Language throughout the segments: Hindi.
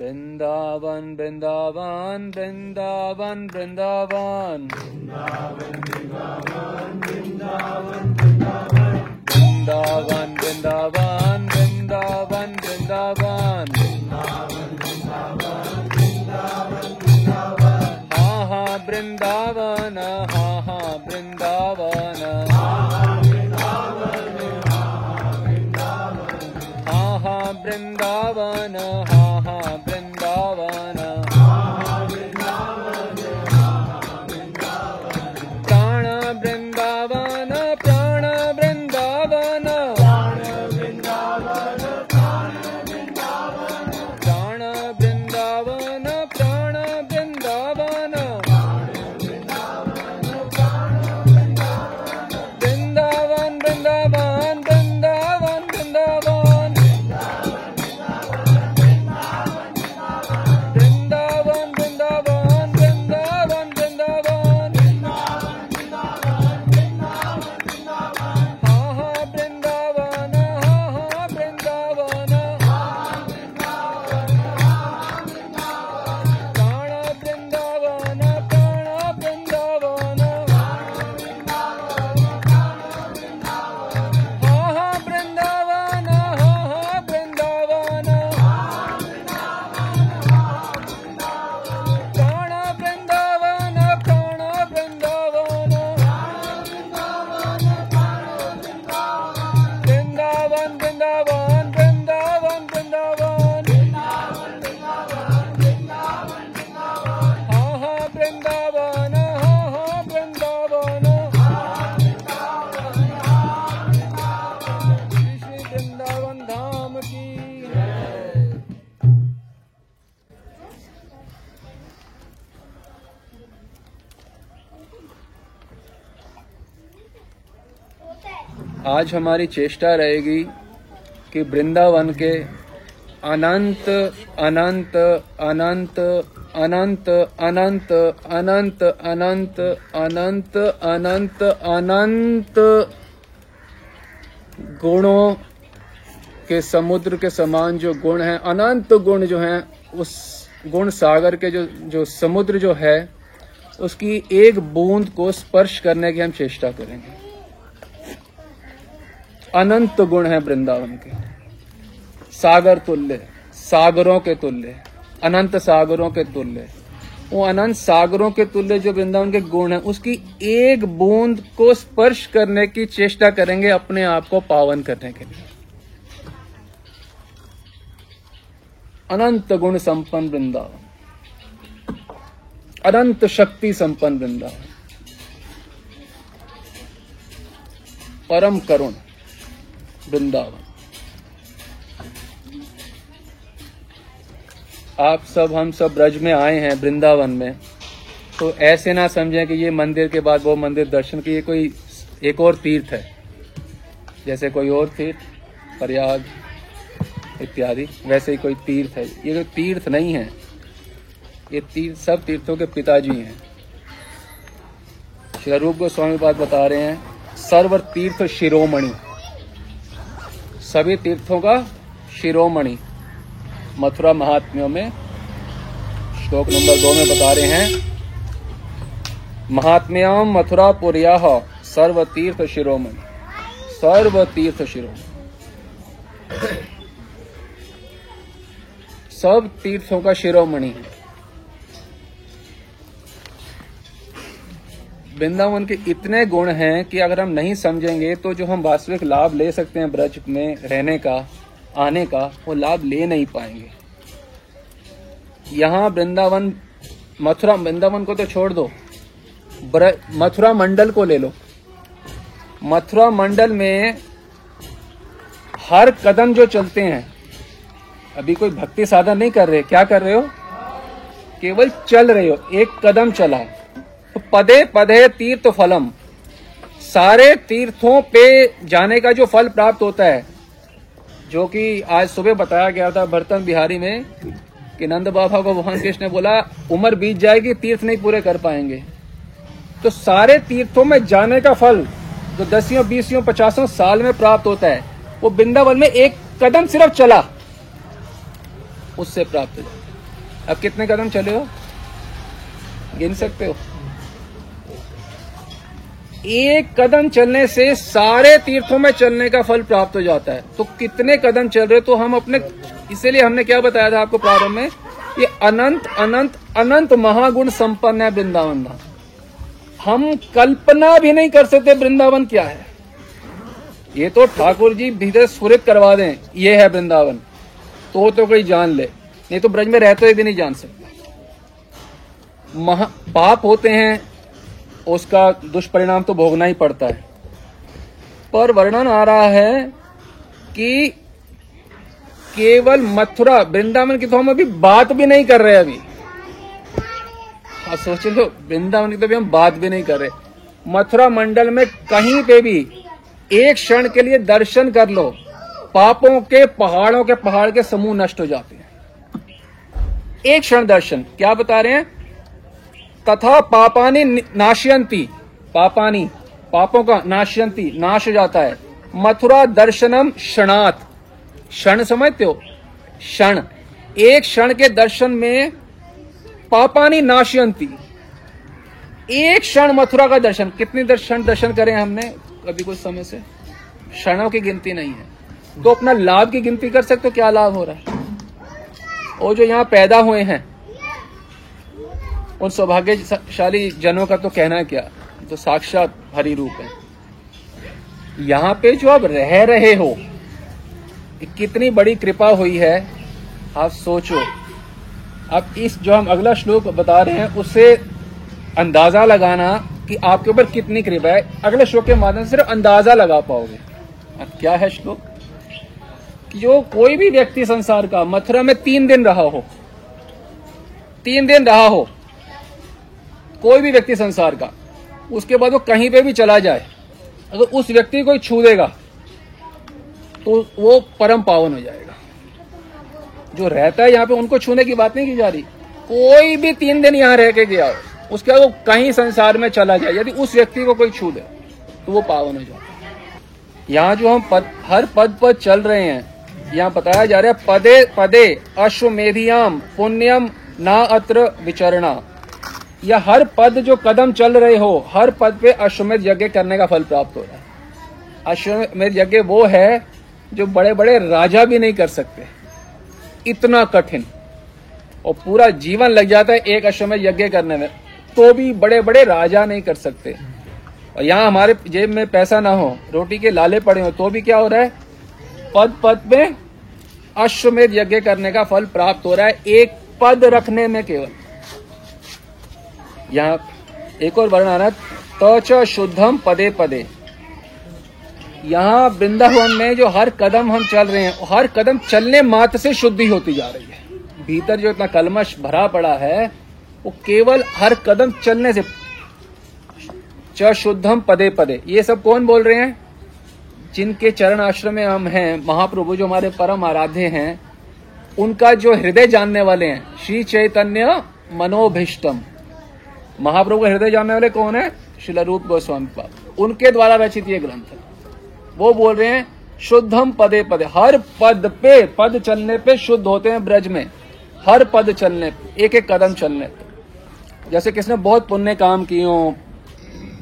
Brindavan, Brindavan, Brindavan, Brindavan. Brindavan, Brindavan, Brindavan, Brindavan. Brindavan, Brindavan, Brindavan, Brindavan. Brindavan, Brindavan, Brindavan, Brindavan. Ha ha, Brindavan, ha ha, Brindavan. Ha ha, Brindavan, ha ha, Brindavan. Ha ha, Brindavan, ha. आज हमारी चेष्टा रहेगी कि वृंदावन के अनंत अनंत अनंत अनंत अनंत अनंत अनंत अनंत अनंत अनंत गुणों के समुद्र के समान जो गुण हैं, अनंत गुण जो हैं, उस गुण सागर के जो जो समुद्र जो है, उसकी एक बूंद को स्पर्श करने की हम चेष्टा करेंगे। अनंत गुण है वृंदावन के। सागर तुल्य सागरों के तुल्य अनंत सागरों के तुल्य वो अनंत सागरों के तुल्य जो वृंदावन के गुण है, उसकी एक बूंद को स्पर्श करने की चेष्टा करेंगे, अपने आप को पावन करने के लिए। अनंत गुण संपन्न वृंदावन। अनंत शक्ति संपन्न वृंदावन। परम करुण। वृंदावन। आप सब, हम सब ब्रज में आए हैं वृंदावन में तो ऐसे ना समझें कि ये मंदिर के बाद वो मंदिर दर्शन की ये कोई एक और तीर्थ है। जैसे कोई और तीर्थ, प्रयाग इत्यादि, वैसे ही कोई तीर्थ है। ये कोई तीर्थ नहीं है, ये तीर्थ, सब तीर्थों के पिताजी हैं। श्री रूप गोस्वामी बात बता रहे हैं सर्व तीर्थ शिरोमणि। सभी तीर्थों का शिरोमणि मथुरा महात्म्यों में श्लोक नंबर दो में बता रहे हैं। महात्म्यम मथुरा पुरिया सर्व तीर्थ शिरोमणि। सर्व तीर्थ शिरोमणि। सब तीर्थों का शिरोमणि है। वृंदावन के इतने गुण हैं कि अगर हम नहीं समझेंगे तो जो हम वास्तविक लाभ ले सकते हैं ब्रज में रहने का, आने का, वो लाभ ले नहीं पाएँगे। यहाँ वृंदावन, मथुरा, वृंदावन को तो छोड़ दो। मथुरा मंडल को ले लो। मथुरा मंडल में हर कदम जो चलते हैं, अभी कोई भक्ति साधन नहीं कर रहे, क्या कर रहे हो? केवल चल रहे हो, एक कदम चला पदे पदे तीर्थ फलम। सारे तीर्थों पे जाने का जो फल प्राप्त होता है, जो कि आज सुबह बताया गया था बर्तन बिहारी में, कि नंद बाबा को भगवान कृष्ण ने बोला, उम्र बीत जाएगी, तीर्थ नहीं पूरे कर पाएँगे। तो सारे तीर्थों में जाने का फल जो दसियों, बीसियों, पचासों साल में प्राप्त होता है, वो वृंदावन में एक कदम सिर्फ़ चला। उससे प्राप्त हो। अब कितने कदम चले हो? गिन सकते हो? एक कदम चलने से सारे तीर्थों में चलने का फल प्राप्त हो जाता है। तो कितने कदम चल रहे तो हम अपने इसीलिए हमने क्या बताया था आपको प्रारंभ में? ये अनंत अनंत अनंत महागुण संपन्न है वृंदावन धाम हम कल्पना भी नहीं कर सकते वृंदावन क्या है। ये तो ठाकुर जी भीतर स्फुरित करवा दें, ये है वृंदावन। तो तो कोई जान ले, नहीं तो ब्रज में रहते हुए भी नहीं जान सकते। महा पाप होते हैं उसका दुष्परिणाम तो भोगना ही पड़ता है। पर वर्णन आ रहा है कि केवल मथुरा, वृंदावन की तो हम अभी बात भी नहीं कर रहे अभी। हाँ सोच लो, वृंदावन की तो अभी हम बात भी नहीं कर रहे। मथुरा मंडल में कहीं पे भी एक क्षण के लिए दर्शन कर लो, पापों के, पहाड़ों के, पहाड़ के समूह नष्ट हो जाते हैं। एक क्षण दर्शन, क्या बता रहे हैं? तथा पापानी नाशयंती पापानी, पापों का नाशयंती नाश हो जाता है। मथुरा दर्शनम क्षणात। क्षण समझते हो? क्षण। एक क्षण के दर्शन में पापानी नाशयंती एक क्षण मथुरा का दर्शन। कितने दर्शन दर्शन करें हमने अभी कुछ समय से? क्षणों की गिनती नहीं है। तो अपना लाभ की गिनती कर सकते हो? क्या लाभ हो रहा है? और जो यहाँ पैदा हुए हैं उन सौभाग्यशाली जनों का तो कहना क्या? तो साक्षात हरि रूप है। यहाँ पे जो आप रह रहे हो कितनी बड़ी कृपा हुई है, आप सोचो। अब इस जो हम अगला श्लोक बता रहे हैं उससे अंदाज़ा लगाना कि आपके ऊपर कितनी कृपा है। अगले श्लोक के माध्यम से सिर्फ़ अंदाज़ा लगा पाओगे। अब क्या है श्लोक? कि जो कोई भी व्यक्ति संसार का, मथुरा में तीन दिन रहा हो, तीन दिन रहा हो कोई भी व्यक्ति संसार का, उसके बाद वो कहीं पे भी चला जाए, अगर उस व्यक्ति को छू देगा तो वो परम पावन हो जाएगा। जो रहता है यहाँ पे, उनको छूने की बात नहीं की जा रही। कोई भी तीन दिन यहाँ रह के गया उसके बाद वो कहीं संसार में चला जाए, यदि उस व्यक्ति को कोई छू दे तो वो पावन हो जाए यहाँ जो हम पद, हर पद पर चल रहे हैं, यहाँ बताया जा रहा है, पदे पदे अश्वमेधियाम पुण्यम ना अत्र विचरणा। या हर पद जो कदम चल रहे हो, हर पद पे अश्वमेध यज्ञ करने का फल प्राप्त हो रहा है। अश्वमेध यज्ञ वो है जो बड़े बड़े राजा भी नहीं कर सकते। इतना कठिन। और पूरा जीवन लग जाता है एक अश्वमेध यज्ञ करने में। तो भी बड़े बड़े राजा नहीं कर सकते। और यहाँ हमारे जेब में पैसा ना हो, रोटी के लाले पड़े हो तो भी क्या हो रहा है? पद पद में अश्वमेध यज्ञ करने का फल प्राप्त हो रहा है। एक पद रखने में केवल। यहाँ एक और वर्ण आना तच शुद्धम पदे पदे। यहाँ वृंदावन में जो हर कदम हम चल रहे हैं, हर कदम चलने मात्र से शुद्धि होती जा रही है। भीतर जो इतना कलमश भरा पड़ा है, वो केवल हर कदम चलने से च शुद्धम पदे पदे। ये सब कौन बोल रहे हैं? जिनके चरण आश्रम में हम हैं, महाप्रभु जो हमारे परम आराध्य हैं, उनका जो हृदय जानने वाले हैं, श्री चैतन्य मनोभिष्टम। महाप्रभु का हृदय जानने वाले कौन है? शिला रूप गोस्वामी पाप उनके द्वारा रचित ये ग्रंथ। वो बोल रहे हैं, शुद्धम पदे पदे। हर पद पे, पद चलने पे शुद्ध होते हैं ब्रज में। हर पद चलने पे, एक एक कदम चलने पे। जैसे किसने बहुत पुण्य काम किए हो,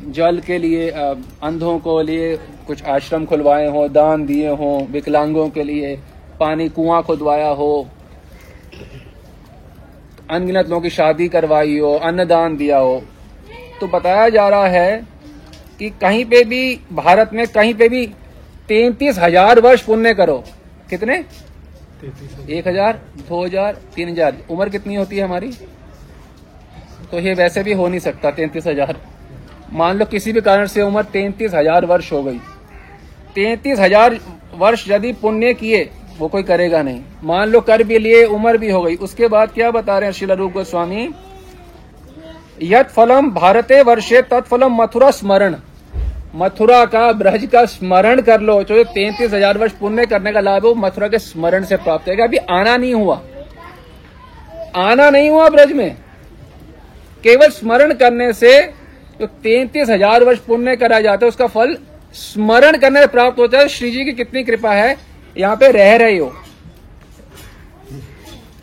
जल के लिए अंधों को लिए, कुछ आश्रम खुलवाए हो, दान दिए हो, विकलांगों के लिए, पानी कुआँ खुदवाया हो अनगिनत लोगों की शादी करवाई हो, अन्नदान दिया हो तो बताया जा रहा है कि कहीं पे भी भारत में कहीं पे भी तैतीस हज़ार वर्ष पुण्य करो। कितने? एक हज़ार, दो हज़ार, तीन हज़ार। उम्र कितनी होती है हमारी? तो ये वैसे भी हो नहीं सकता, तैतीस हज़ार। मान लो किसी भी कारण से उम्र तैतीस हज़ार वर्ष हो गई। तैतीस हज़ार वर्ष यदि पुण्य किए वो कोई करेगा नहीं। मान लो कर भी लिए, उम्र भी हो गई। उसके बाद क्या बता रहे हैं शिला रूप गोस्वामी? यद फलम भारते वर्षे तत्फलम मथुरा स्मरण। मथुरा का ब्रज का स्मरण कर लो। जो तैतीस हज़ार वर्ष पुण्य करने का लाभ हो मथुरा के स्मरण से प्राप्त है अभी आना नहीं हुआ। आना नहीं हुआ ब्रज में। केवल स्मरण करने से जो तैतीस हज़ार वर्ष पुण्य करा जाता है, उसका फल स्मरण करने से प्राप्त होता है। श्री जी की कितनी कृपा है? यहाँ पे रह रहे हो।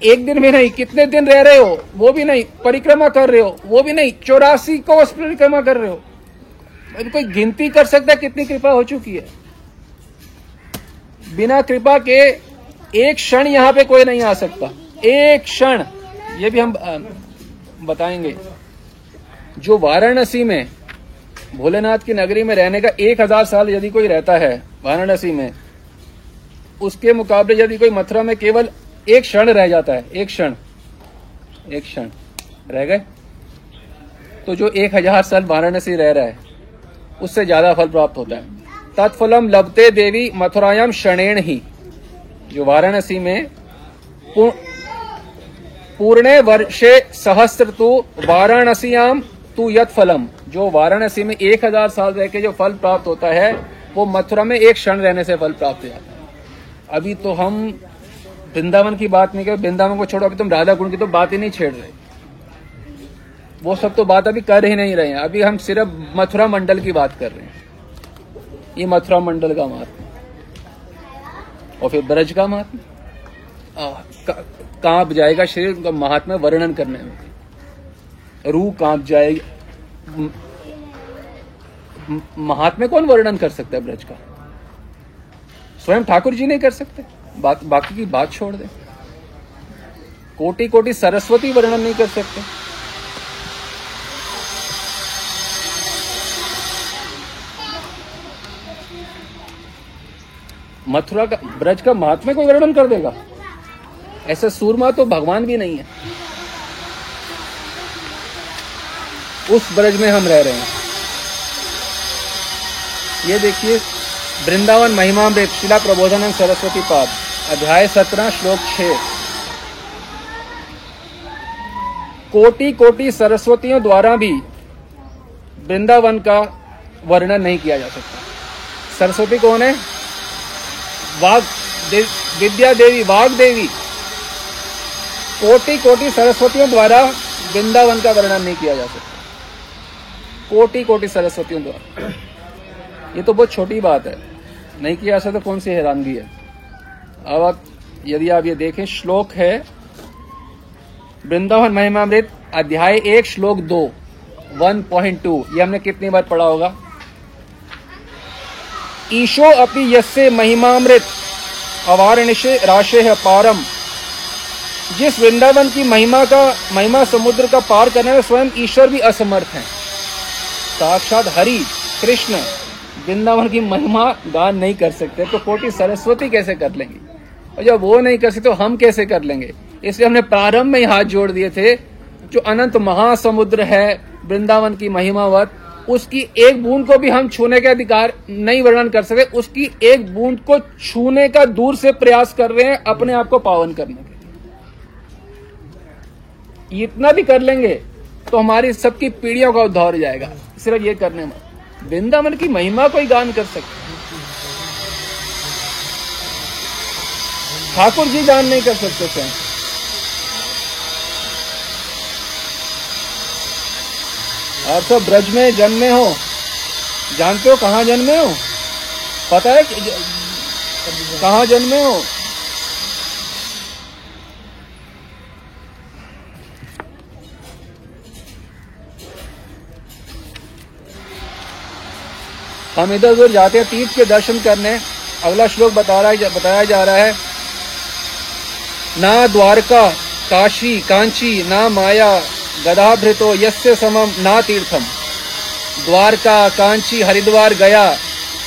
एक दिन भी नहीं, कितने दिन रह रहे हो? वो भी नहीं, परिक्रमा कर रहे हो, वो भी नहीं, चौरासी कोस परिक्रमा कर रहे हो। कोई गिनती कर सकता है कितनी कृपा हो चुकी है? बिना कृपा के एक क्षण यहाँ पे कोई नहीं आ सकता। एक क्षण। ये भी हम बताएँगे। जो वाराणसी में, भोलेनाथ की नगरी में रहने का एक हज़ार साल यदि कोई रहता है, वाराणसी में उसके मुकाबले यदि कोई मथुरा में केवल एक क्षण रह जाता है, एक क्षण एक क्षण, रह गए? तो जो एक हज़ार साल वाराणसी रह रहा है, उससे ज़्यादा फल प्राप्त होता है। तत्फलम लबते देवी मथुरायाम क्षणेण ही। जो वाराणसी में पूर्णे वर्षे सहस्त्र तु वाराणसीयाम तू यत फलम। जो वाराणसी में एक हज़ार साल रह के जो फल प्राप्त होता है, वो मथुरा में एक क्षण रहने से फल प्राप्त हो जाता है। अभी तो हम वृंदावन की बात नहीं कर, वृंदावन को छोड़ो, अभी तुम राधा गुण की तो बात ही नहीं छेड़ रहे। वो सब तो बात अभी कर ही नहीं रहे हैं। अभी हम सिर्फ़ मथुरा मंडल की बात कर रहे हैं। ये मथुरा मंडल का महात्मा। और फिर ब्रज का महात्मा। काँप जाएगा शरीर उनका महात्मा वर्णन करने में? रूह काँप जाएगी महात्मा कौन वर्णन कर सकता है ब्रज का? स्वयं ठाकुर जी नहीं कर सकते। बात, बाकी की बात छोड़ दे। कोटि कोटि सरस्वती वर्णन नहीं कर सकते। मथुरा का, ब्रज का महात्मा कोई वर्णन कर देगा? ऐसा सूरमा तो भगवान भी नहीं है। उस ब्रज में हम रह रहे हैं। ये देखिए वृंदावन महिमामृत शिला प्रबोधनम सरस्वती पाद अध्याय सत्रह श्लोक छह। कोटि कोटि सरस्वतियों द्वारा भी वृंदावन का वर्णन नहीं किया जा सकता। सरस्वती कौन है? वाग दे, विद्या देवी वाग देवी। कोटि कोटि सरस्वतियों द्वारा वृंदावन का वर्णन नहीं किया जा सकता। कोटि कोटि सरस्वतियों द्वारा। ये तो बहुत छोटी बात है। नहीं किया जा सकता कौन सी हैरानगी है? अब आप, यदि आप ये देखें, श्लोक है, वृंदावन महिमामृत, अध्याय एक, श्लोक दो, वन पॉइंट टू ये हमने कितनी बार पढ़ा होगा? ईशो अपनी यस्य महिमामृत अवारणिशे राशे है पारम। जिस वृंदावन की महिमा का, महिमा समुद्र का पार करने में स्वयं ईश्वर भी असमर्थ हैं। साक्षात हरि, कृष्ण वृंदावन की महिमा गान नहीं कर सकते तो कोटि सरस्वती कैसे कर लेंगी? और जब वो नहीं कर सकते तो हम कैसे कर लेंगे? इसलिए हमने प्रारंभ में ही हाथ जोड़ दिए थे, जो अनंत महासमुद्र है वृंदावन की महिमावत, उसकी एक बूंद को भी हम छूने के अधिकार नहीं वर्णन कर सकते उसकी एक बूंद को छूने का दूर से प्रयास कर रहे हैं अपने आप को पावन करने के इतना भी कर लेंगे तो हमारी सबकी पीढ़ियों का उद्धार हो जाएगा। सिर्फ़ ये करने में। वृंदावन की महिमा कोई गान कर सकते ठाकुर जी गान नहीं कर सकते स्वयं आप सब ब्रज में जन्मे हो। जानते हो कहाँ जन्मे हो? पता है कि- कहाँ जन्मे हो? हम इधर उधर जाते हैं, तीर्थ के दर्शन करने। अगला श्लोक बता रहा है बताया जा रहा है। ना द्वारका, काशी, कांची, ना माया गदाभृतो यस्य समम ना तीर्थम द्वारका, कांची, हरिद्वार, गया।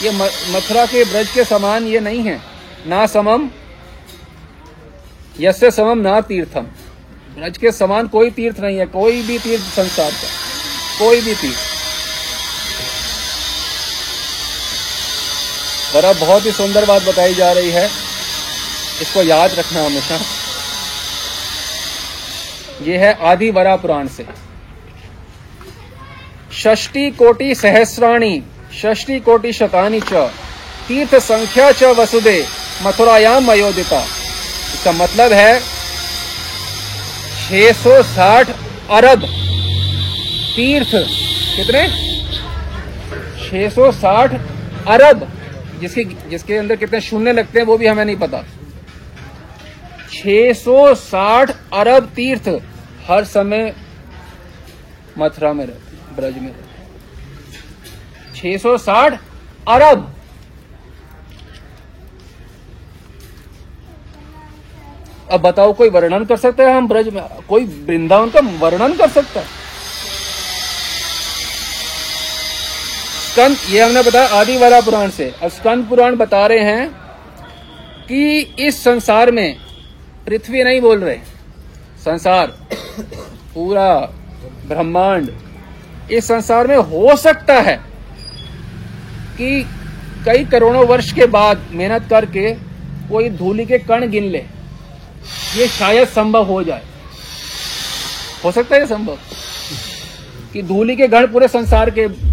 ये मथुरा के ब्रज के समान ये नहीं है। ना समम यस्य समम ना तीर्थम ब्रज के समान कोई तीर्थ नहीं है, कोई भी तीर्थ संसार का, कोई भी तीर्थ। अब बहुत ही सुंदर बात बताई जा रही है। इसको याद रखना हमेशा। ये है आदि वरा पुराण से। षष्टि कोटि सहस्राणी षष्टि कोटि शतानी च, तीर्थ संख्या च वसुदे मथुरायाम अयोदिता इसका मतलब है 660 अरब तीर्थ। कितने? 660 अरब। जिसके जिसके अंदर कितने शून्य लगते हैं वो भी हमें नहीं पता। 660 अरब तीर्थ हर समय मथुरा में रहते ब्रज में रहते हैं। 660 अरब। अब बताओ, कोई वर्णन कर सकता है हम ब्रज में? कोई वृंदावन का वर्णन कर सकता है? स्कंद, ये हमने बताया आदि वाला पुराण से। अब स्कंद पुराण बता रहे हैं कि इस संसार में पृथ्वी नहीं बोल रहे। संसार, पूरा ब्रह्मांड, इस संसार में हो सकता है कि कई करोड़ों वर्ष के बाद मेहनत करके कोई धूलि के कण गिन ले। ये शायद संभव हो जाए। हो सकता है संभव? कि धूलि के गण पूरे संसार के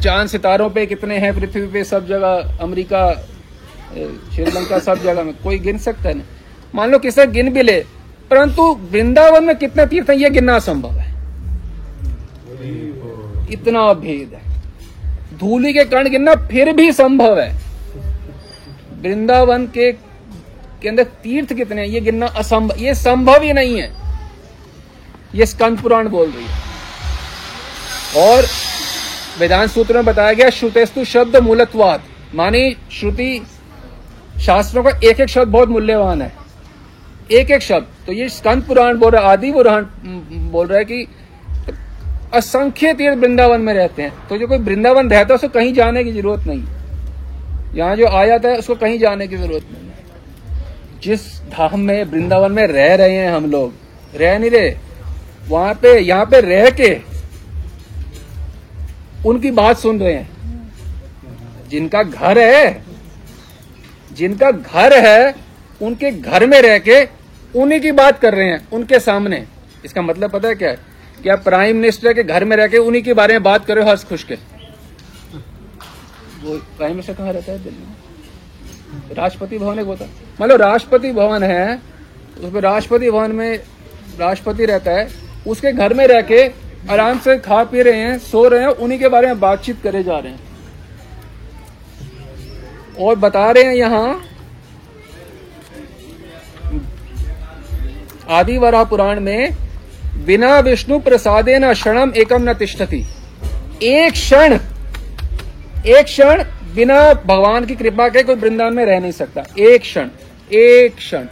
चाँद सितारों पे कितने हैं पृथ्वी पे सब जगह, अमेरिका श्रीलंका सब जगह में, कोई गिन सकता है मान लो किसे गिन भी ले, परंतु वृंदावन में कितने तीर्थ हैं, ये गिनना असंभव है। इतना भेद है। धूलि के कण गिनना फिर भी संभव है। वृंदावन के के अंदर तीर्थ कितने हैं, ये गिनना असंभव, ये संभव ही नहीं है। ये स्कंद पुराण बोल रही है। और वेदांत सूत्र में बताया गया, श्रुतेस्तु शब्द मूलत्वाद मानी श्रुति शास्त्रों का एक एक शब्द बहुत मूल्यवान है। एक एक शब्द। तो ये स्कंद पुराण बोल रहा, आदि पुराण बोल रहा है कि असंख्य तीर्थ वृंदावन में रहते हैं। तो जो कोई वृंदावन रहता है, उसको कहीं जाने की ज़रूरत नहीं। यहाँ जो आ जाता है उसको कहीं जाने की ज़रूरत नहीं जिस धाम में, वृंदावन में रह रहे हैं हम लोग, रह नहीं रहे। वहाँ पे, यहाँ पे रह के उनकी बात सुन रहे हैं। जिनका घर है, जिनका घर है, उनके घर में रह के उन्हीं की बात कर रहे हैं, उनके सामने। इसका मतलब पता है क्या है? कि आप प्राइम मिनिस्टर के घर में रह के उन्हीं के बारे में बात कर रहे हो हंस खुश के? वो प्राइम मिनिस्टर कहाँ रहता है दिल्ली राष्ट्रपति भवन एक होता मतलब राष्ट्रपति भवन है उसमें राष्ट्रपति भवन में राष्ट्रपति रहता है, उसके घर में रह के आराम से खा पी रहे हैं, सो रहे हैं, उन्हीं के बारे में बातचीत करे जा रहे हैं। और बता रहे हैं यहाँ आदि वरा पुराण में, बिना विष्णु प्रसादे न क्षणम एकम न तिष्ठति। एक क्षण एक क्षण बिना भगवान की कृपा के कोई वृंदावन में रह नहीं सकता। एक क्षण एक क्षण।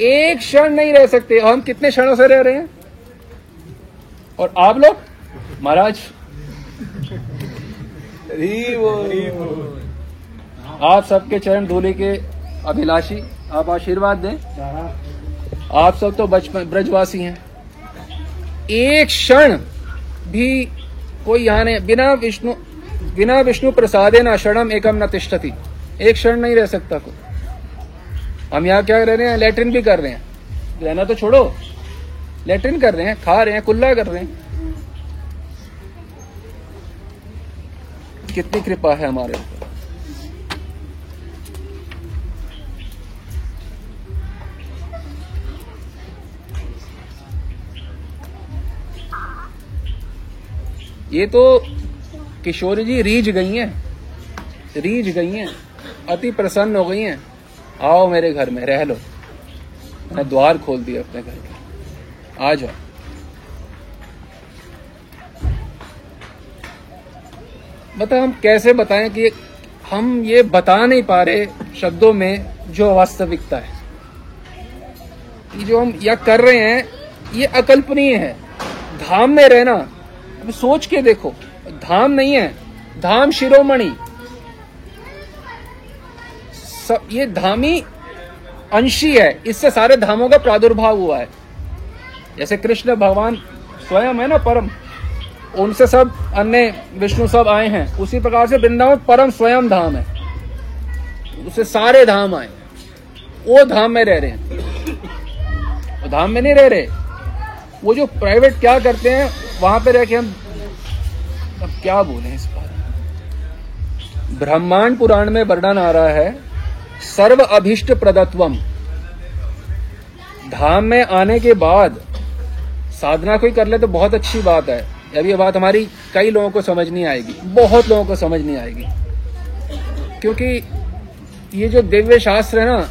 एक क्षण नहीं रह सकते। हम कितने क्षणों से रह रहे हैं? और आप लोग महाराज? आप सबके चरण धूले के अभिलाषी आप आशीर्वाद दें। आप सब तो बचपन ब्रजवासी हैं। एक क्षण भी कोई यहाँ नहीं बिना विष्णु बिना विष्णु प्रसादे न क्षणम एकम न तिष्ठति। एक क्षण नहीं रह सकता कोई। हम यहाँ क्या रह रहे हैं? लेटरिन भी कर रहे हैं। रहना तो छोड़ो। लेटरिन कर रहे हैं, खा रहे हैं, कुल्ला कर रहे हैं। कितनी कृपा है हमारे ऊपर। ये तो किशोरी जी रीझ गई हैं, रीझ गई हैं, अति प्रसन्न हो गई हैं। आओ मेरे घर में, रह लो। मैंने द्वार खोल दिया अपने घर के आ जाओ। बता हम कैसे बताएँ कि हम ये बता नहीं पा रहे शब्दों में जो वास्तविकता है। ये जो हम या कर रहे हैं, ये अकल्पनीय है। धाम में रहना, अब सोच के देखो, धाम नहीं है, धाम शिरोमणि। सब, ये धामी अंशी है, इससे सारे धामों का प्रादुर्भाव हुआ है। जैसे कृष्ण भगवान स्वयं है ना परम, उनसे सब अन्य विष्णु सब आए हैं। उसी प्रकार से वृंदावन परम स्वयं धाम है। उससे सारे धाम आए वो धाम में रह रहे हैं। वो धाम में नहीं रह रहे। वो जो प्राइवेट क्या करते हैं, वहाँ पे रह के हम अब क्या बोले इस बारे ब्रह्मांड पुराण में वर्णन आ रहा है, सर्व अभिष्ट प्रदत्वम। धाम में आने के बाद साधना कोई कर ले तो बहुत अच्छी बात है। अब ये बात हमारी कई लोगों को समझ नहीं आएगी, बहुत लोगों को समझ नहीं आएगी। क्योंकि ये जो दिव्य शास्त्र है ना,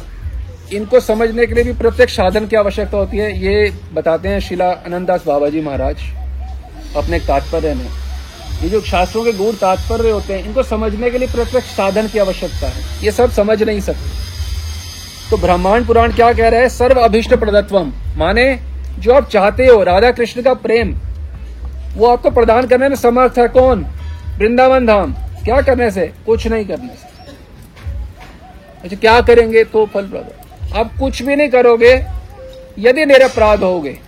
इनको समझने के लिए भी प्रत्यक्ष साधन की आवश्यकता होती है। ये बताते हैं शिला आनंददास बाबा जी महाराज अपने तात्पर्य में। ये जो शास्त्रों के गुण तात्पर्य होते हैं, इनको समझने के लिए प्रत्यक्ष साधन की आवश्यकता है। ये सब समझ नहीं सकते। तो ब्रह्मांड पुराण क्या कह रहा है? सर्व अभिष्ट प्रदत्वम माने जो आप चाहते हो, राधा कृष्ण का प्रेम, वो आपको प्रदान करने में समर्थ है कौन? वृंदावन धाम। क्या करने से? कुछ नहीं करने से। अच्छा क्या करेंगे? तो फल प्रदान। आप कुछ भी नहीं करोगे, यदि निरपराध होगे,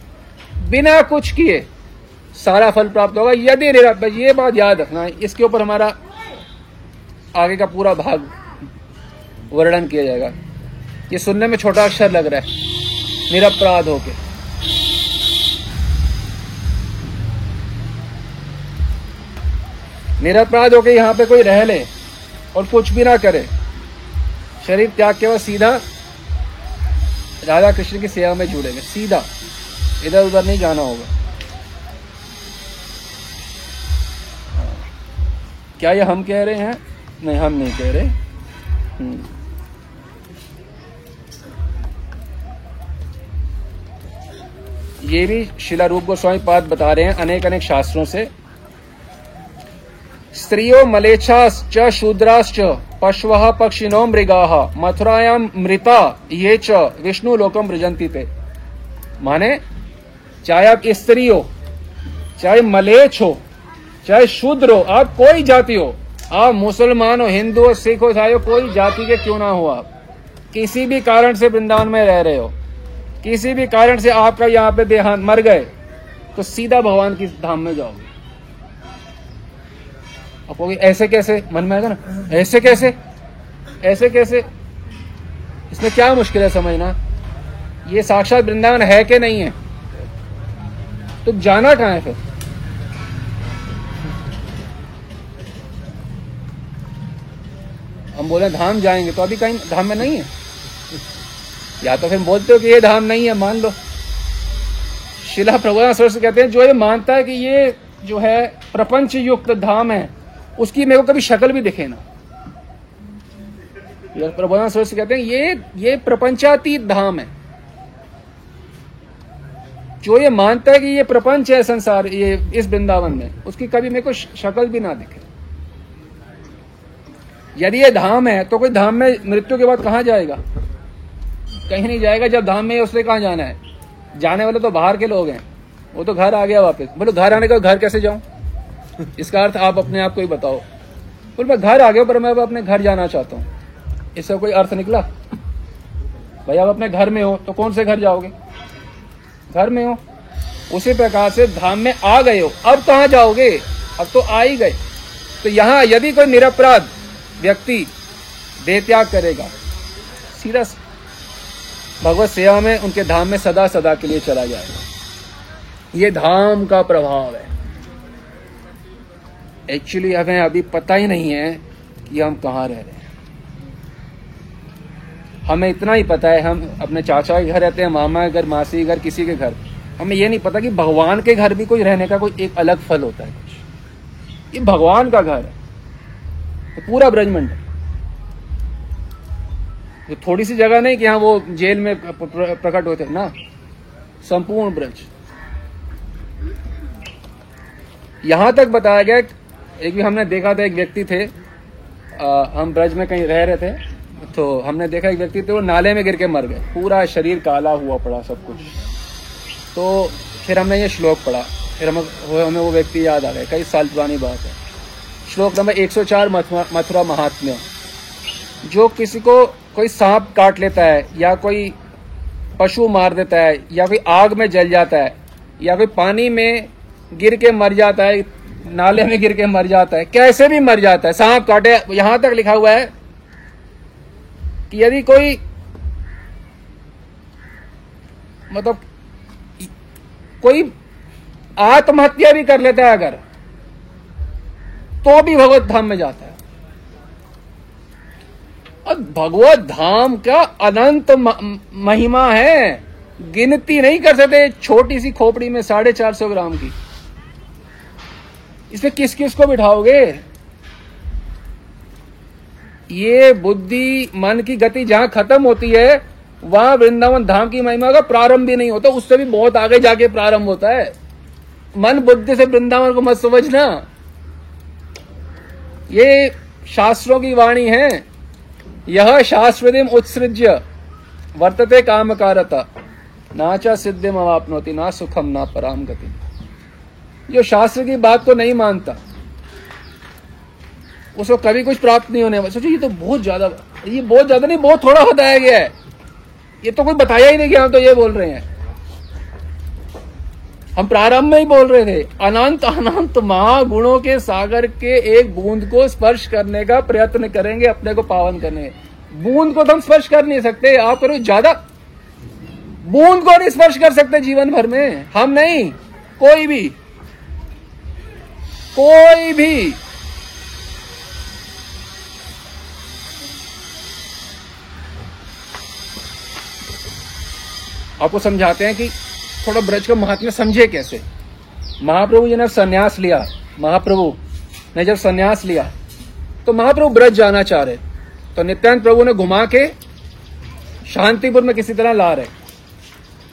बिना कुछ किए, सारा फल प्राप्त होगा। यदि निरपराध ये बात याद रखना है, इसके ऊपर हमारा आगे का पूरा भाग वर्णन किया जाएगा। ये सुनने में छोटा अक्षर लग रहा है, निरपराध होके। निरपराध होके यहाँ पे कोई रह ले और कुछ भी ना करे। शरीर त्याग के बाद सीधा राधा कृष्ण की सेवा में जुड़ेंगे। सीधा। इधर उधर नहीं जाना होगा। क्या ये हम कह रहे हैं? नहीं, हम नहीं कह रहे। हम्म। ये भी शिला रूप गोस्वामी पाद बता रहे हैं अनेक अनेक शास्त्रों से। स्त्रियो मलेच्छाश्च, शूद्राश्च, पश्व पक्षिणो मृगा, मथुरायां मृता, ये च विष्णु लोकम मृजंती थे माने, चाहे आप स्त्री हो चाहे मलेच्छ हो चाहे शूद्र हो आप कोई जाति हो, आप मुसलमान हो, हिंदू हो, सिख हो ईसाई हो कोई जाति के क्यों ना हो आप, किसी भी कारण से वृंदावन में रह रहे हो, किसी भी कारण से आपका यहाँ पे देहांत, मर गए तो सीधा भगवान की धाम में जाओगे। आप कहोगे, ऐसे कैसे? मन में आएगा ना, ऐसे कैसे? ऐसे कैसे? इसमें क्या मुश्किल है समझना? ये साक्षात वृंदावन है कि नहीं है? तो जाना कहाँ है फिर? हम बोले, धाम जाएँगे। तो अभी कहीं धाम में नहीं है? या तो फिर बोलते हो कि ये धाम नहीं है, मान लो। शिला प्रभुदान से कहते हैं, जो ये मानता है कि ये जो है प्रपंच युक्त धाम है उसकी मेरे को कभी शक्ल भी दिखे ना। प्रबोधन सरस्वती कहते हैं, ये ये प्रपंचातीत धाम है। जो ये मानता है कि ये प्रपंच है संसार, ये इस वृंदावन में, उसकी कभी मेरे को शक्ल भी ना दिखे। यदि ये धाम है तो कोई धाम में मृत्यु के बाद कहा जाएगा? कहीं नहीं जाएगा, जब धाम में उसने कहा जाना है? जाने वाले तो बाहर के लोग हैं। वो तो घर आ गया वापस। बोलो, घर आने का घर कैसे जाऊँ? इसका अर्थ आप अपने आप को ही बताओ। बोल, मैं घर आ गया पर मैं अब अपने घर जाना चाहता हूँ। इसका कोई अर्थ निकला? भाई, आप अपने घर में हो तो कौन से घर जाओगे? घर में हो? उसी प्रकार से धाम में आ गए हो। अब कहा जाओगे? अब तो आ ही गए। तो यहाँ यदि कोई निरपराध व्यक्ति देह त्याग करेगा, सीधा भगवत सेवा में उनके धाम में सदा सदा के लिए चला जाएगा। ये धाम का प्रभाव है। एक्चुअली हमें अभी पता ही नहीं है कि हम कहाँ रह रहे हैं। हमें इतना ही पता है, हम अपने चाचा के घर रहते हैं, मामा के घर, मासी के घर, किसी के घर। हमें यह नहीं पता कि भगवान के घर भी कोई रहने का कोई एक अलग फल होता है कुछ। ये भगवान का घर है। तो पूरा ब्रजमंड तो थोड़ी सी जगह नहीं कि हाँ वो जेल में प्रकट होते ना। संपूर्ण ब्रज। यहाँ तक बताया गया एक भी हमने देखा था एक व्यक्ति थे आ, हम ब्रज में कहीं रह रहे थे तो हमने देखा एक व्यक्ति थे वो नाले में गिर के मर गए। पूरा शरीर काला हुआ पड़ा सब कुछ। तो फिर हमने ये श्लोक पढ़ा। फिर हमें हमें वो व्यक्ति याद आ गए कई साल पुरानी बात है। श्लोक नंबर 104 मथुरा महात्म्य। जो किसी को कोई सांप काट लेता है या कोई पशु मार देता है या कोई आग में जल जाता है या कोई पानी में गिर के मर जाता है नाले में गिर के मर जाता है। कैसे भी मर जाता है। सांप काटे, यहाँ तक लिखा हुआ है कि यदि कोई मतलब कोई आत्महत्या भी कर लेता है अगर तो भी भगवत धाम में जाता है। और भगवत धाम का अनंत महिमा है। गिनती नहीं कर सकते। छोटी सी खोपड़ी में साढ़े चार सौ ग्राम की। इसमें किस किस को बिठाओगे? ये बुद्धि मन की गति जहाँ खत्म होती है, वहाँ वृंदावन धाम की महिमा का प्रारंभ भी नहीं होता, उससे भी बहुत आगे जाके प्रारंभ होता है। मन बुद्धि से वृंदावन को मत समझना। ये शास्त्रों की वाणी है। यह शाश्वतिम उत्सृज्य। वर्तते काम कारता ना चा सिद्धिम अवापनोति ना सुखम, ना पराम गति। जो शास्त्र की बात को नहीं मानता। उसको कभी कुछ प्राप्त नहीं होने सोचो, ये तो बहुत ज़्यादा ये बहुत ज़्यादा नहीं, बहुत थोड़ा बताया गया है। ये तो कोई बताया ही नहीं कि हम तो ये बोल रहे हैं। हम प्रारंभ में ही बोल रहे थे, अनंत अनंत महागुणों के सागर के एक बूंद को स्पर्श करने का प्रयत्न करेंगे, अपने को पावन करने। बूंद को तो हम स्पर्श कर नहीं सकते, आप करो ज़्यादा। बूंद को नहीं स्पर्श कर सकते जीवन भर में, हम नहीं, कोई भी। कोई भी आपको समझाते हैं कि थोड़ा ब्रज का महात्म्य समझे कैसे? महाप्रभु जी ने संन्यास लिया, महाप्रभु ने जब संन्यास लिया तो महाप्रभु ब्रज जाना चाह रहे। तो नित्यानंद प्रभु ने घुमा के शांतिपुर में किसी तरह ला रहे।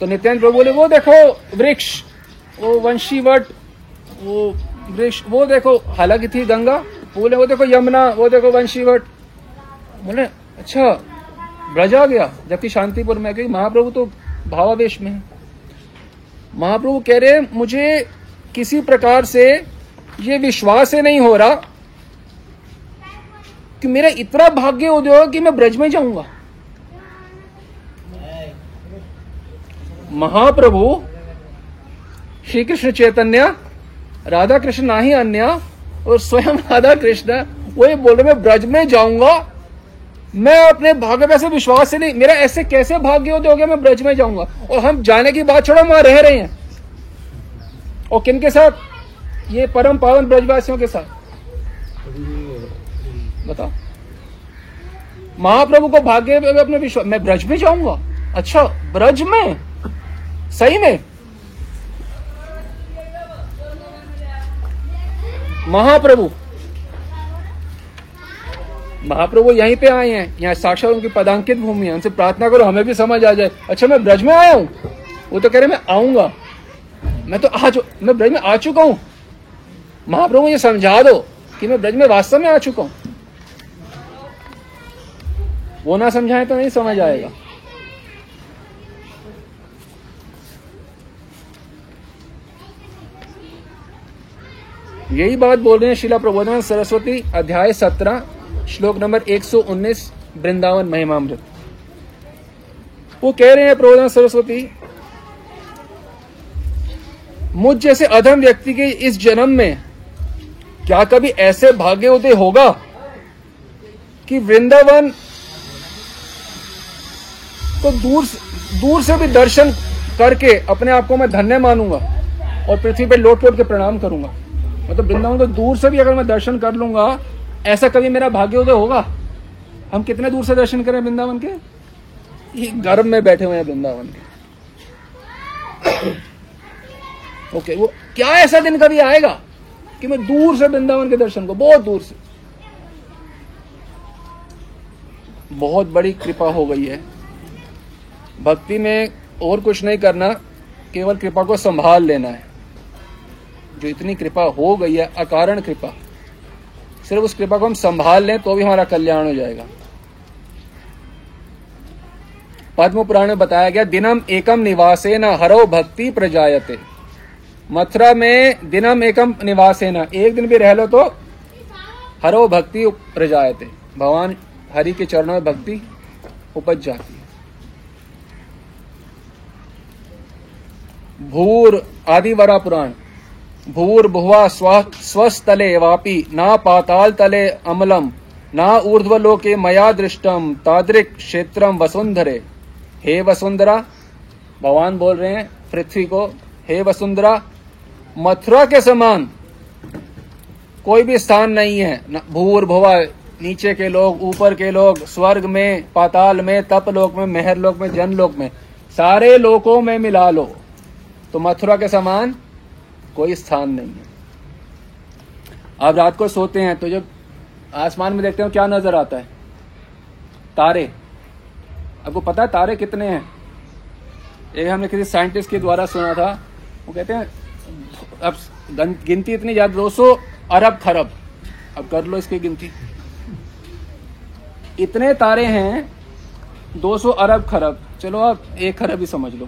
तो नित्यानंद प्रभु बोले, वो देखो वृक्ष, वो वंशी वट वो वो देखो हालाँकि थी गंगा बोले वो देखो यमुना वो देखो वंशी वट बोले अच्छा ब्रज आ गया। जबकि शांतिपुर में क्योंकि महाप्रभु तो भावावेश में महाप्रभु कह रहे मुझे किसी प्रकार से ये विश्वास ही नहीं हो रहा कि मेरा इतना भाग्य उदय हो कि मैं ब्रज में जाऊँगा। महाप्रभु श्री कृष्ण चैतन्य राधा कृष्ण ना ही अन्य, और स्वयं राधा कृष्ण वो ये बोल रहे, मैं ब्रज में जाऊँगा। मैं अपने भाग्य पे ऐसे विश्वास से नहीं, मेरा ऐसे कैसे भाग्य हो गया मैं ब्रज में जाऊँगा। और हम जाने की बात छोड़ो, वहाँ रह रहे हैं। और किन के साथ? ये परम पावन ब्रजवासियों के साथ। बताओ। महाप्रभु को भाग्य अपने विश्वास मैं ब्रज में जाऊँगा? अच्छा ब्रज में? सही में? महाप्रभु। महाप्रभु यहीं पे आए हैं। यहाँ साक्षात उनकी पदांकित भूमि है। उनसे प्रार्थना करो, हमें भी समझ आ जाए। अच्छा मैं ब्रज में आया हूँ। वो तो कह रहे मैं आऊँगा। मैं तो आ मैं ब्रज में आ चुका हूँ। महाप्रभु, मुझे समझा दो कि मैं ब्रज में वास्तव में आ चुका हूँ। वो ना समझाए तो नहीं समझ आएगा। यही बात बोल रहे हैं शिला प्रबोधन सरस्वती अध्याय सत्रह, श्लोक नंबर 119 वृंदावन महिमामृत। वो कह रहे हैं प्रबोधन सरस्वती, मुझ जैसे अधम व्यक्ति के इस जन्म में क्या कभी ऐसे भाग्य उदय होगा कि वृंदावन को दूर दूर से भी दर्शन करके अपने आप को मैं धन्य मानूँगा और पृथ्वी पर लोट लोट के प्रणाम करूँगा? मतलब वृंदावन को दूर से भी अगर मैं दर्शन कर लूँगा, ऐसा कभी मेरा भाग्योदय होगा? हम कितने दूर से दर्शन करें वृंदावन के? गर्भ में बैठे हुए हैं वृंदावन के। ओके वो क्या ऐसा दिन कभी आएगा कि मैं दूर से वृंदावन के दर्शन को बहुत दूर से। बहुत बड़ी कृपा हो गई है। भक्ति में और कुछ नहीं करना, केवल कृपा को संभाल लेना है। जो इतनी कृपा हो गई है, अकारण कृपा। सिर्फ़ उस कृपा को हम संभाल लें तो भी हमारा कल्याण हो जाएगा। पद्म पुराण में बताया गया, दिनम एकम निवासे न हरो भक्ति प्रजायते। मथुरा में दिनम एकम निवासे न एक दिन भी रह लो तो हरो भक्ति प्रजायते। भगवान हरि के चरणों में भक्ति उपज जाती है। भूर आदिवरा पुराण भूर्भुवा स्वस्तले वापी, ना पाताल तले अमलम, ना ऊर्ध्वलोके मया दृष्टम, तादृक क्षेत्रम वसुंधरे हे वसुंधरा भगवान बोल रहे हैं, पृथ्वी को, हे वसुंधरा मथुरा के समान कोई भी स्थान नहीं है। भूर भुवा नीचे के लोग, ऊपर के लोग, स्वर्ग में, पाताल में, तप लोक में, मेहर लोक में, जन लोक में, सारे लोकों में मिला लो। तो मथुरा के समान कोई स्थान नहीं है। आप रात को सोते हैं तो जब आसमान में देखते हो क्या नज़र आता है? तारे। आपको पता है तारे कितने हैं? एक हमने किसी साइंटिस्ट के द्वारा सुना था। वो कहते हैं, अब गिनती इतनी ज़्यादा 200 अरब खरब। अब कर लो इसकी गिनती। इतने तारे हैं 200 अरब खरब। चलो आप एक खरब ही समझ लो।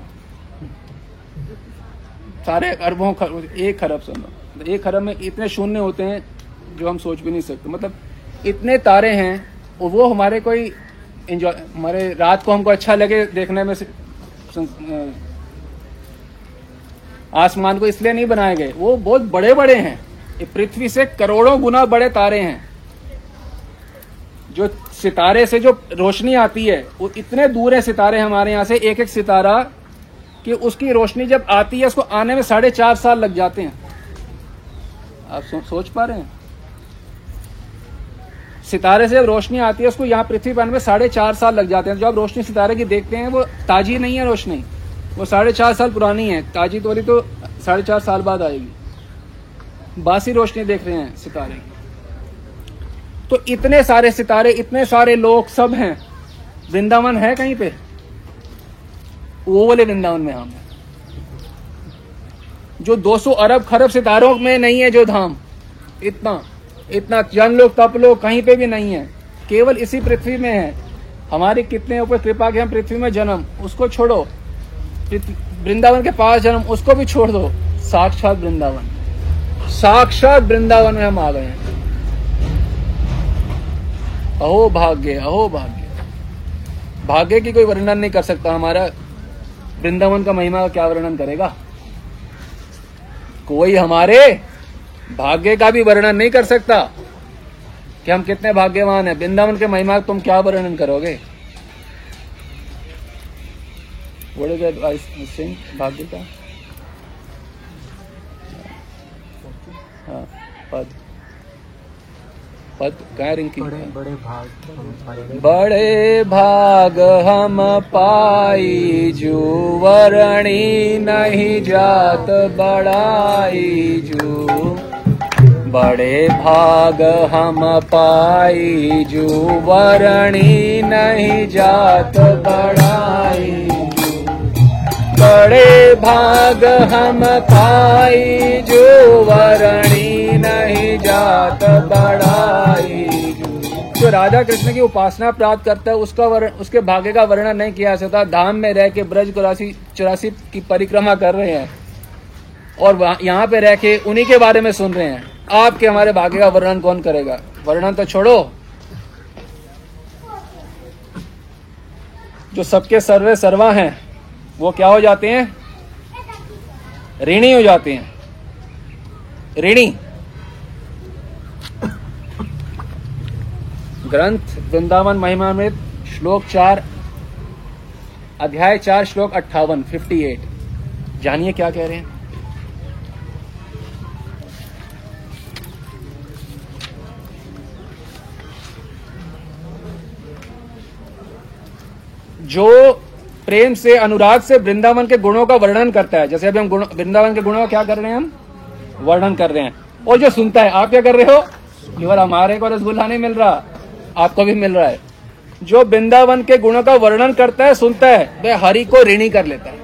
सारे अरबों एक खरब समझो तो एक खरब में इतने शून्य होते हैं जो हम सोच भी नहीं सकते। मतलब इतने तारे हैं, और वो हमारे कोई एंजॉय हमारे रात को हमको अच्छा लगे देखने में आसमान को इसलिए नहीं बनाए गए। वो बहुत बड़े बड़े हैं पृथ्वी से करोड़ों गुना बड़े तारे हैं। जो सितारे से जो रोशनी आती है, वो इतने दूर है सितारे हमारे यहाँ से एक एक सितारा कि उसकी रोशनी जब आती है उसको आने में साढ़े चार साल लग जाते हैं। आप सो, सोच पा रहे हैं? सितारे से जब रोशनी आती है उसको यहाँ पृथ्वी पर में साढ़े चार साल लग जाते हैं। जो आप रोशनी सितारे की देखते हैं वो ताजी नहीं है रोशनी। वो साढ़े चार साल पुरानी है। ताजी तो तो साढ़े चार साल बाद आएगी। बासी रोशनी देख रहे हैं सितारे तो इतने सारे सितारे इतने सारे लोग सब हैं। वृंदावन है कहीं पे? वो वाले वृंदावन में हम जो 200 अरब खरब सितारों में नहीं है जो धाम, इतना इतना जन लोग, तप लोग कहीं पे भी नहीं है। केवल इसी पृथ्वी में है। हमारे कितने ऊपर कृपा के हम पृथ्वी में जन्म, उसको छोड़ो। वृंदावन के पास जन्म, उसको भी छोड़ दो। साक्षात वृंदावन। साक्षात वृंदावन में हम आ गए हैं। अहो भाग्य अहो भाग्य। भाग्य की कोई वर्णन नहीं कर सकता हमारा। वृंदावन का महिमा का क्या वर्णन करेगा? कोई हमारे भाग्य का भी वर्णन नहीं कर सकता। कि हम कितने भाग्यवान है? वृंदावन के महिमा तुम क्या वर्णन करोगे? sing? भाग्य का पद क्या रिंकी? बड़े बड़े भाग बड़े भाग हम पाई जुवरणी नहीं जात बड़ाई जू। बड़े भाग हम पाई जुवरणी नहीं जात बड़ाई बड़े भाग हम पाई जुवरणी नहीं जात बड़ाई। जो राधा कृष्ण की उपासना प्राप्त करता है, उसका वर्ण उसके भाग्य का वर्णन नहीं किया जा सकता। धाम में रह के ब्रज चौरासी चौरासी की परिक्रमा कर रहे हैं। और यहाँ पे रह के उन्हीं के बारे में सुन रहे हैं। आपके हमारे भाग्य का वर्णन कौन करेगा? वर्णन तो छोड़ो। जो सबके सर्वे सर्वा हैं वो क्या हो जाते हैं? ऋणी हो जाते हैं। ऋणी। ग्रंथ वृंदावन महिमा में श्लोक चार, अध्याय चार, श्लोक अट्ठावन फिफ्टी एट जानिए क्या कह रहे हैं। जो प्रेम से, अनुराग से वृंदावन के गुणों का वर्णन करता है। जैसे अभी हम वृंदावन के गुणों का क्या कर रहे हैं हम? वर्णन कर रहे हैं। और जो सुनता है, आप क्या कर रहे हो? केवल हमारे को रसगुल्ला नहीं मिल रहा। आपको भी मिल रहा है। जो वृंदावन के गुणों का वर्णन करता है, सुनता है वह हरि को ऋणी कर लेता है।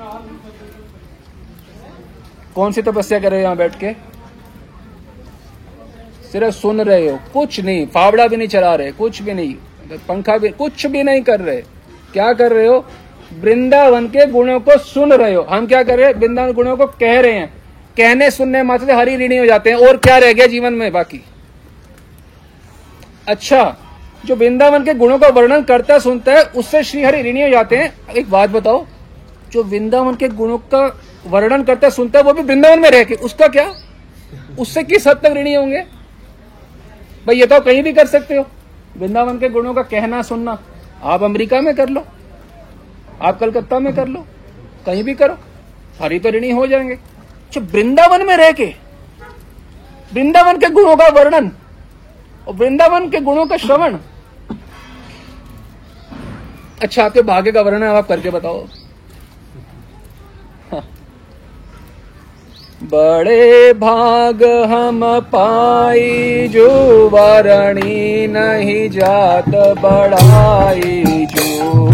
कौन सी तपस्या कर रहे हो यहाँ बैठ के? सिर्फ़ सुन रहे हो। कुछ नहीं, फावड़ा भी नहीं चला रहे, कुछ भी नहीं। पंखा भी, कुछ भी नहीं कर रहे। क्या कर रहे हो? वृंदावन के गुणों को सुन रहे हो। हम क्या कर रहे हैं? वृंदावन गुणों को कह रहे हैं। कहने सुनने मात्र से हरी ऋणी हो जाते हैं। और क्या रह गया जीवन में बाकी? अच्छा जो वृंदावन के गुणों का वर्णन करता है सुनता है, उससे श्री हरि ऋणी हो जाते हैं। एक बात बताओ, जो वृंदावन के गुणों का वर्णन करता है सुनता है, वो भी वृंदावन में रह के, उसका क्या? उससे किस हद तक ऋणी होंगे? भाई, ये तो कहीं भी कर सकते हो। वृंदावन के गुणों का कहना सुनना, आप अमेरिका में कर लो। आप कलकत्ता में कर लो, कहीं भी करो हरी तो ऋणी हो जाएँगे। अच्छा वृंदावन में रह के, वृंदावन के गुणों का वर्णन और वृंदावन के गुणों का श्रवण। अच्छा आपके भाग्य का वर्णन आप करके बताओ। हाँ। बड़े भाग हम पाई, जो वरणी नहीं जात बढ़ाई जो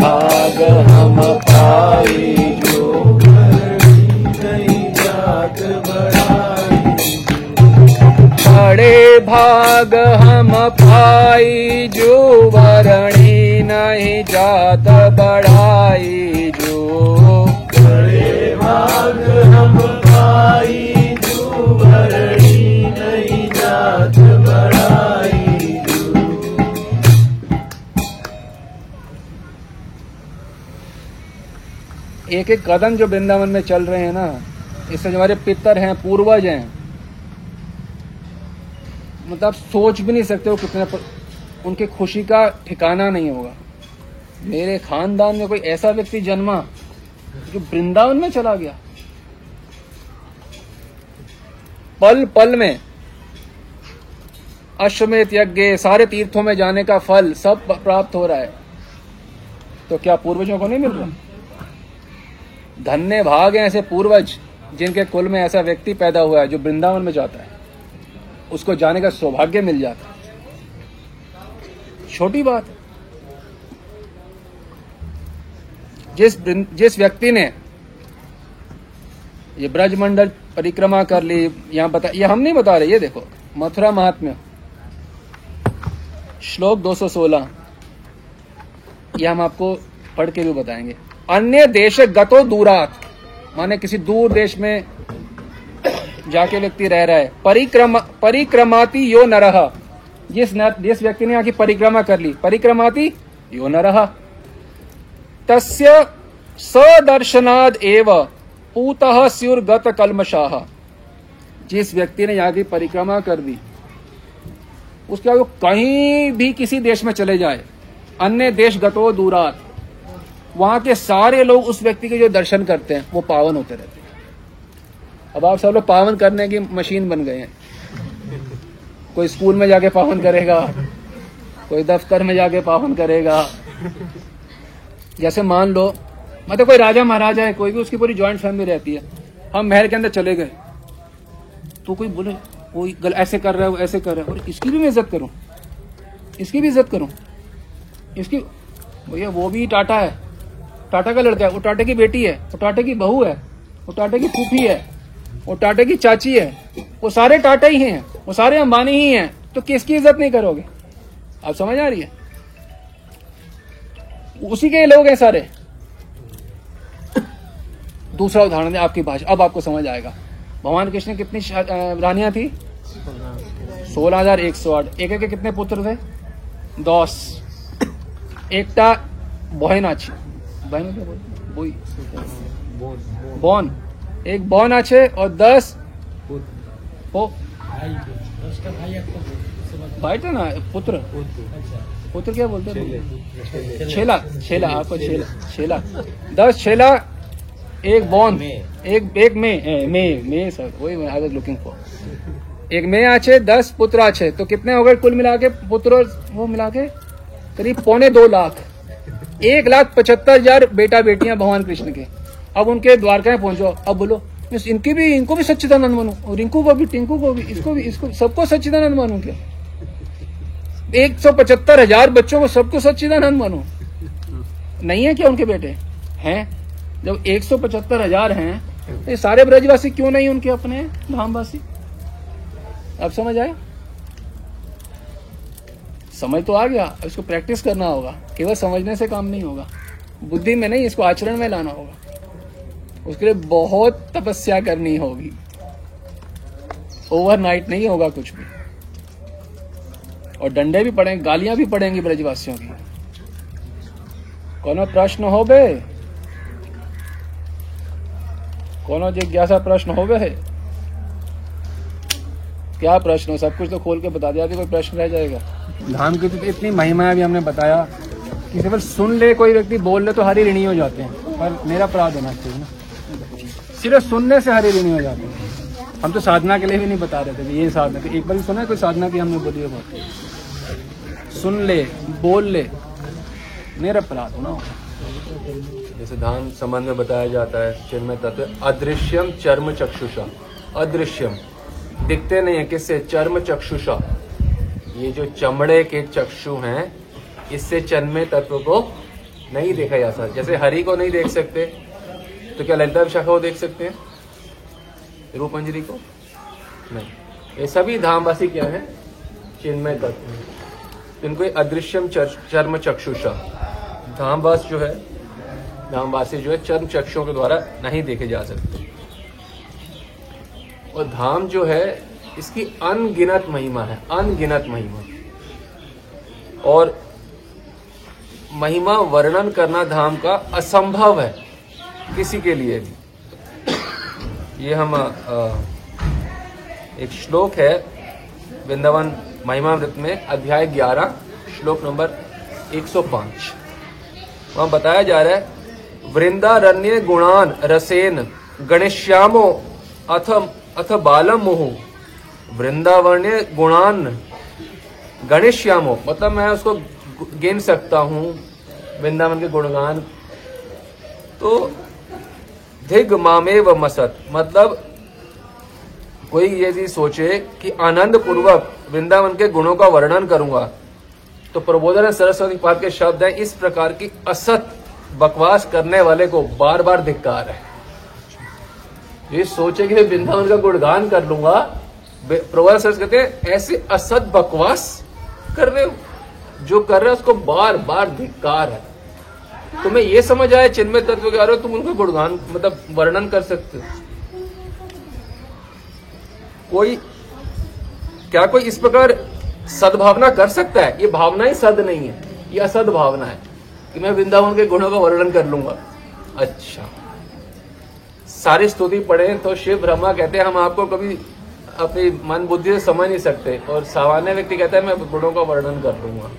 भाग हम पाई जो बड़े भाग हम पाई जो वरणी नहीं जात बढ़ाई एक एक कदम जो वृंदावन में चल रहे हैं ना इससे जो हमारे पितर हैं पूर्वज हैं मतलब सोच भी नहीं सकते हो कितने पर, उनकी खुशी का ठिकाना नहीं होगा। मेरे खानदान में कोई ऐसा व्यक्ति जन्मा जो वृंदावन में चला गया। पल पल में अश्वमेध यज्ञ सारे तीर्थों में जाने का फल सब प्राप्त हो रहा है। तो क्या पूर्वजों को नहीं मिल रहा? धन्य भाग हैं ऐसे पूर्वज जिनके कुल में ऐसा व्यक्ति पैदा हुआ है जो वृंदावन में जाता है। उसको जाने का सौभाग्य मिल जाता है। छोटी बात जिस जिस व्यक्ति ने ये ब्रजमंडल परिक्रमा कर ली, यहाँ बता, ये हम नहीं बता रहे, ये देखो, मथुरा महात्म्य। श्लोक 216 ये हम आपको पढ़ के भी बताएँगे। अन्य देश गतो दूरात। माने किसी दूर देश में जाके व्यक्ति रह रहा है। परिक्रमा परिक्रमाति यो नरह जिस न, जिस व्यक्ति ने यहाँ की परिक्रमा कर ली। परिक्रमाती यो नरह तस्य सदर्शनाद एव पूतः स्युर्गत कलमशाह जिस व्यक्ति ने यहाँ की परिक्रमा कर दी उसके बाद वो कहीं भी किसी देश में चले जाए। अन्य देश गतो दूरात। वहाँ के सारे लोग उस व्यक्ति के जो दर्शन करते हैं, वो पावन होते रहते हैं। अब आप सब लोग पावन करने की मशीन बन गए हैं। कोई स्कूल में जाके पावन करेगा, कोई दफ्तर में जाके पावन करेगा। जैसे मान लो मतलब कोई राजा महाराजा है, कोई भी उसकी पूरी ज्वाइंट फैमिली रहती है। हम महल के अंदर चले गए। तो कोई बोले, कोई गल ऐसे कर रहा है, वो ऐसे कर रहा है। और इसकी भी मैं इज़्ज़त करूँ? इसकी भी इज़्ज़त करूँ? इसकी, भैया वो भी टाटा है। टाटा का लड़का है, वो टाटा की बेटी है, वो टाटा की बहू है, वो टाटा की फूफी है, वो टाटा की चाची है, वो सारे टाटा ही हैं, वो सारे अंबानी ही हैं तो किसकी इज़्ज़त नहीं करोगे? आप समझ आ रही है? उसी के लोग हैं सारे। दूसरा उदाहरण है आपकी भाषा, अब आपको समझ आएगा। भगवान कृष्ण कितनी रानियाँ थी? सोलह हज़ार एक सौ आठ। एक के कितने पुत्र थे? दस। एकटा बहन आछी बोई बोल बोल। बॉन। एक बॉन आछे और दस। ओ। भाई था ना पुत्र। पुत्र क्या बोलते हैं? छेला। छेला आपको छेला छेला। दस छेला एक बॉन। एक एक में में में सर वही मैं आई वाज लुकिंग फॉर एक में आछे दस पुत्र आछे। तो कितने हो गए कुल मिला के? पुत्र वो मिला के? करीब पौने दो लाख। एक लाख पचहत्तर हज़ार बेटा बेटियाँ भगवान कृष्ण के। अब उनके द्वारका पहुंचो। अब बोलो इनकी भी, इनको भी सच्चिदानंद मानो। और रिंकू को भी, टिंकू को भी, इसको भी, इसको, सबको सच्चिदानंद मानो क्या एक सौ पचहत्तर हज़ार बच्चों को सबको सच्चिदानंद मानो। नहीं है क्या उनके बेटे? हैं? जब एक सौ पचहत्तर हज़ार है तो ये सारे ब्रजवासी क्यों नहीं उनके अपने? धामवासी। अब समझ आए समझ तो आ गया, इसको प्रैक्टिस करना होगा। केवल समझने से काम नहीं होगा। बुद्धि में नहीं, इसको आचरण में लाना होगा। उसके लिए बहुत तपस्या करनी होगी। ओवरनाइट नहीं होगा कुछ भी। और डंडे भी पड़ेंगे गालियाँ भी पड़ेंगी ब्रजवासियों की। कोनो प्रश्न हो बे कोनो जिज्ञासा प्रश्न हो बे क्या प्रश्न हो? सब कुछ तो खोल के बता दिया कोई प्रश्न रह जाएगा। धाम की तो इतनी महिमा भी हमने बताया कि केवल सुन ले कोई व्यक्ति बोल ले तो हरी ऋणी हो जाते हैं। पर मेरा अपराध होना चाहिए ना। सिर्फ़ सुनने से हरी ऋणी हो जाते हैं। हम तो साधना के लिए भी नहीं बता रहे थे ये साधना तो एक बार सुना है कोई साधना की हमने बोली है बहुत? सुन ले बोल ले मेरा अपराध होना जैसे धाम संबंध में बताया जाता है चिन्मय तत्व अदृश्यम चर्म चक्षुषा। अदृश्यम। दिखते नहीं है किससे? चर्म चक्षुषा ये जो चमड़े के चक्षु हैं, इससे चन्मे तत्व को नहीं देखा जा सकता। जैसे हरि को नहीं देख सकते तो क्या ललिता विशाखा को देख सकते हैं? रूपंजरी को? नहीं। ये सभी धामवासी क्या है? चिन्मय तत्व। इनको अदृश्यम चर्म चक्षुषा धामवास जो है, धामवासी जो है, चर्म चक्षुओं के द्वारा नहीं देखे जा सकते। और धाम जो है, इसकी अनगिनत महिमा है, अनगिनत महिमा। और महिमा वर्णन करना धाम का असंभव है, किसी के लिए भी। ये हम एक श्लोक है, वृंदावन महिमामृत में, अध्याय 11 श्लोक नंबर 105 वहाँ बताया जा रहा है, वृंदारण्य गुणान रसेन गणेश्यामो अथ अथ बालम। मुहु वृंदावन्य गुणान गणेश्यामो मतलब मैं उसको गिन सकता हूँ, वृंदावन के गुणगान। तो धिग मामे व मसत। मतलब कोई ये चीज़ सोचे कि आनंद पूर्वक वृंदावन के गुणों का वर्णन करूँगा तो प्रबोधन सरस्वती पाद के शब्द हैं, इस प्रकार की असत बकवास करने वाले को बार बार धिक्कार है। ये सोचे कि मैं वृंदावन का गुणगान कर लूँगा। प्रबोधन सरस्वती कहते हैं, ऐसे असत बकवास कर रहे हो। जो कर रहे हो उसको बार बार धिक्कार है। तुम्हें ये समझ आया चिन्मय तत्व के में तुम उनका गुणगान मतलब वर्णन कर सकते हो? कोई, क्या कोई इस प्रकार सद्भावना कर सकता है? ये भावना ही सद नहीं है। ये असद भावना है कि मैं वृंदावन के गुणों का वर्णन कर लूँगा। अच्छा। सारी स्तुति पढ़े तो शिव ब्रह्मा कहते हैं, हम आपको कभी अपनी मन बुद्धि से समझ नहीं सकते। और सामान्य व्यक्ति कहता है, मैं गुणों का वर्णन कर दूँगा।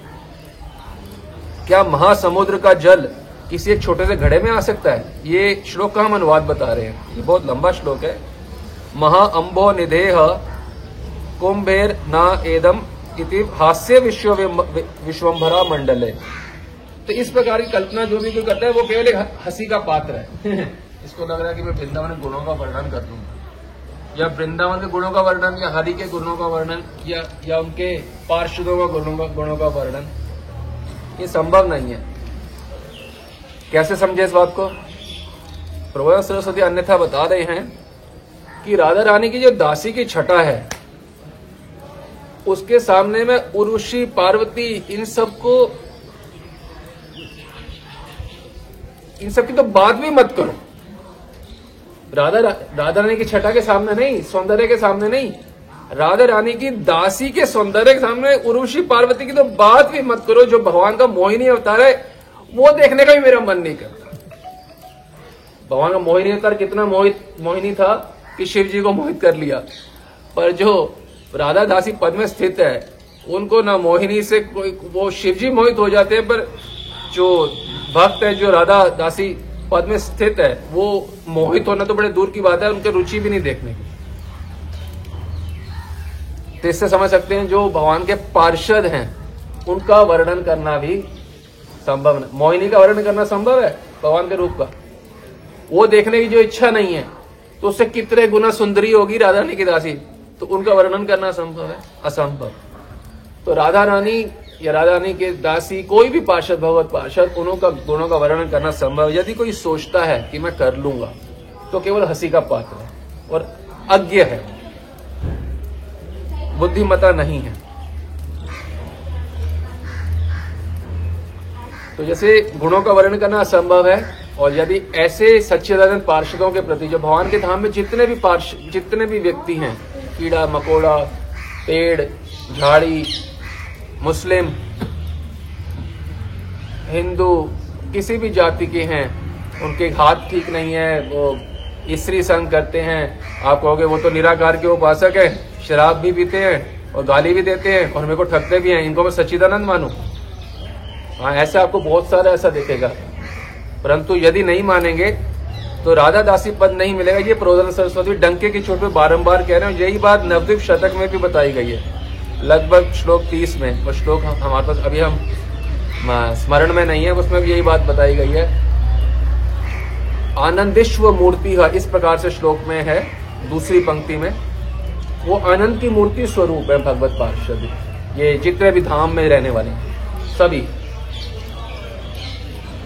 क्या महासमुद्र का जल किसी एक छोटे से घड़े में आ सकता है? ये श्लोक का हम अनुवाद बता रहे हैं। ये बहुत लंबा श्लोक है। महा अम्बो निधेह कुंभेर न एदम इति हास्य विश्व विश्वम्भरा मंडले। तो इस प्रकार की कल्पना जो भी कोई करता है, वो केवल हँसी का पात्र है। इसको लग रहा है कि मैं वृंदावन के गुणों का वर्णन कर दूँगा या वृंदावन के गुणों का वर्णन, या हरि के गुणों का वर्णन, या या उनके पार्षदों का गुणों का गुणों का वर्णन। ये संभव नहीं है। कैसे समझे इस बात को? प्रभु सरस्वती अन्यथा बता रहे हैं कि राधा रानी की जो दासी की छटा है, उसके सामने में उर्वशी, पार्वती, इन सबको, इन सबकी तो बात भी मत करो। राधा राधा रानी की छटा के सामने नहीं, सौंदर्य के सामने नहीं। राधा रानी की दासी के सौंदर्य के सामने उर्वशी पार्वती की तो बात भी मत करो, जो भगवान का मोहिनी अवतार है, वो देखने का भी मेरा मन नहीं करता। भगवान का मोहिनी अवतार कितना मोहित, मोहिनी था कि शिव जी को मोहित कर लिया। पर जो राधा दासी पद में स्थित है, उनको ना मोहिनी से कोई, वो शिव जी मोहित हो जाते हैं, पर जो भक्त है, जो राधा दासी पद में स्थित है, वो मोहित होना तो बड़े दूर की बात है, उनके रुचि भी नहीं देखने की। तो इससे समझ सकते हैं, जो भगवान के पार्षद हैं, उनका वर्णन करना भी संभव नहीं। मोहिनी का वर्णन करना संभव है, भगवान के रूप का? वो देखने की जो इच्छा नहीं है तो उससे कितने गुना सुंदरी होगी राधा रानी की दासी तो उनका वर्णन करना संभव है? असंभव। तो राधा रानी या राधा रानी के दासी, कोई भी पार्षद, भगवत पार्षद, उन्हों का गुणों का वर्णन करना संभव यदि कोई सोचता है कि मैं कर लूँगा तो केवल हँसी का पात्र है और अज्ञ है। बुद्धिमता नहीं है। तो जैसे गुणों का वर्णन करना असंभव है, और यदि ऐसे सच्चिदानंद पार्षदों के प्रति, जो भगवान के धाम में जितने भी पार्षद जितने भी व्यक्ति हैं, कीड़ा, मकोड़ा, पेड़, झाड़ी मुस्लिम, हिंदू, किसी भी जाति के हैं, उनके हाथ ठीक नहीं है, वो स्त्री संग करते हैं। आप कहोगे, वो तो निराकार के उपासक है, शराब भी पीते हैं और गाली भी देते हैं और मेरे को ठगते भी हैं, इनको मैं सच्चिदानंद मानू। हाँ ऐसा आपको बहुत सारा ऐसा दिखेगा। परंतु यदि नहीं मानेंगे तो राधा दासी पद नहीं मिलेगा। ये प्रोदन सरस्वती डंके की चोट पे बारंबार कह रहे हैं यही बात नवद्वीप शतक में भी बताई गई है। लगभग श्लोक तीस में, वो श्लोक हमारे पास अभी हम स्मरण में नहीं है, उसमें भी यही बात बताई गई है। आनंदिश्व मूर्ति है, इस प्रकार से श्लोक में है, दूसरी पंक्ति में। वो आनंद की मूर्ति स्वरूप है, भगवत पार्षद। ये जितने भी धाम में रहने वाले सभी।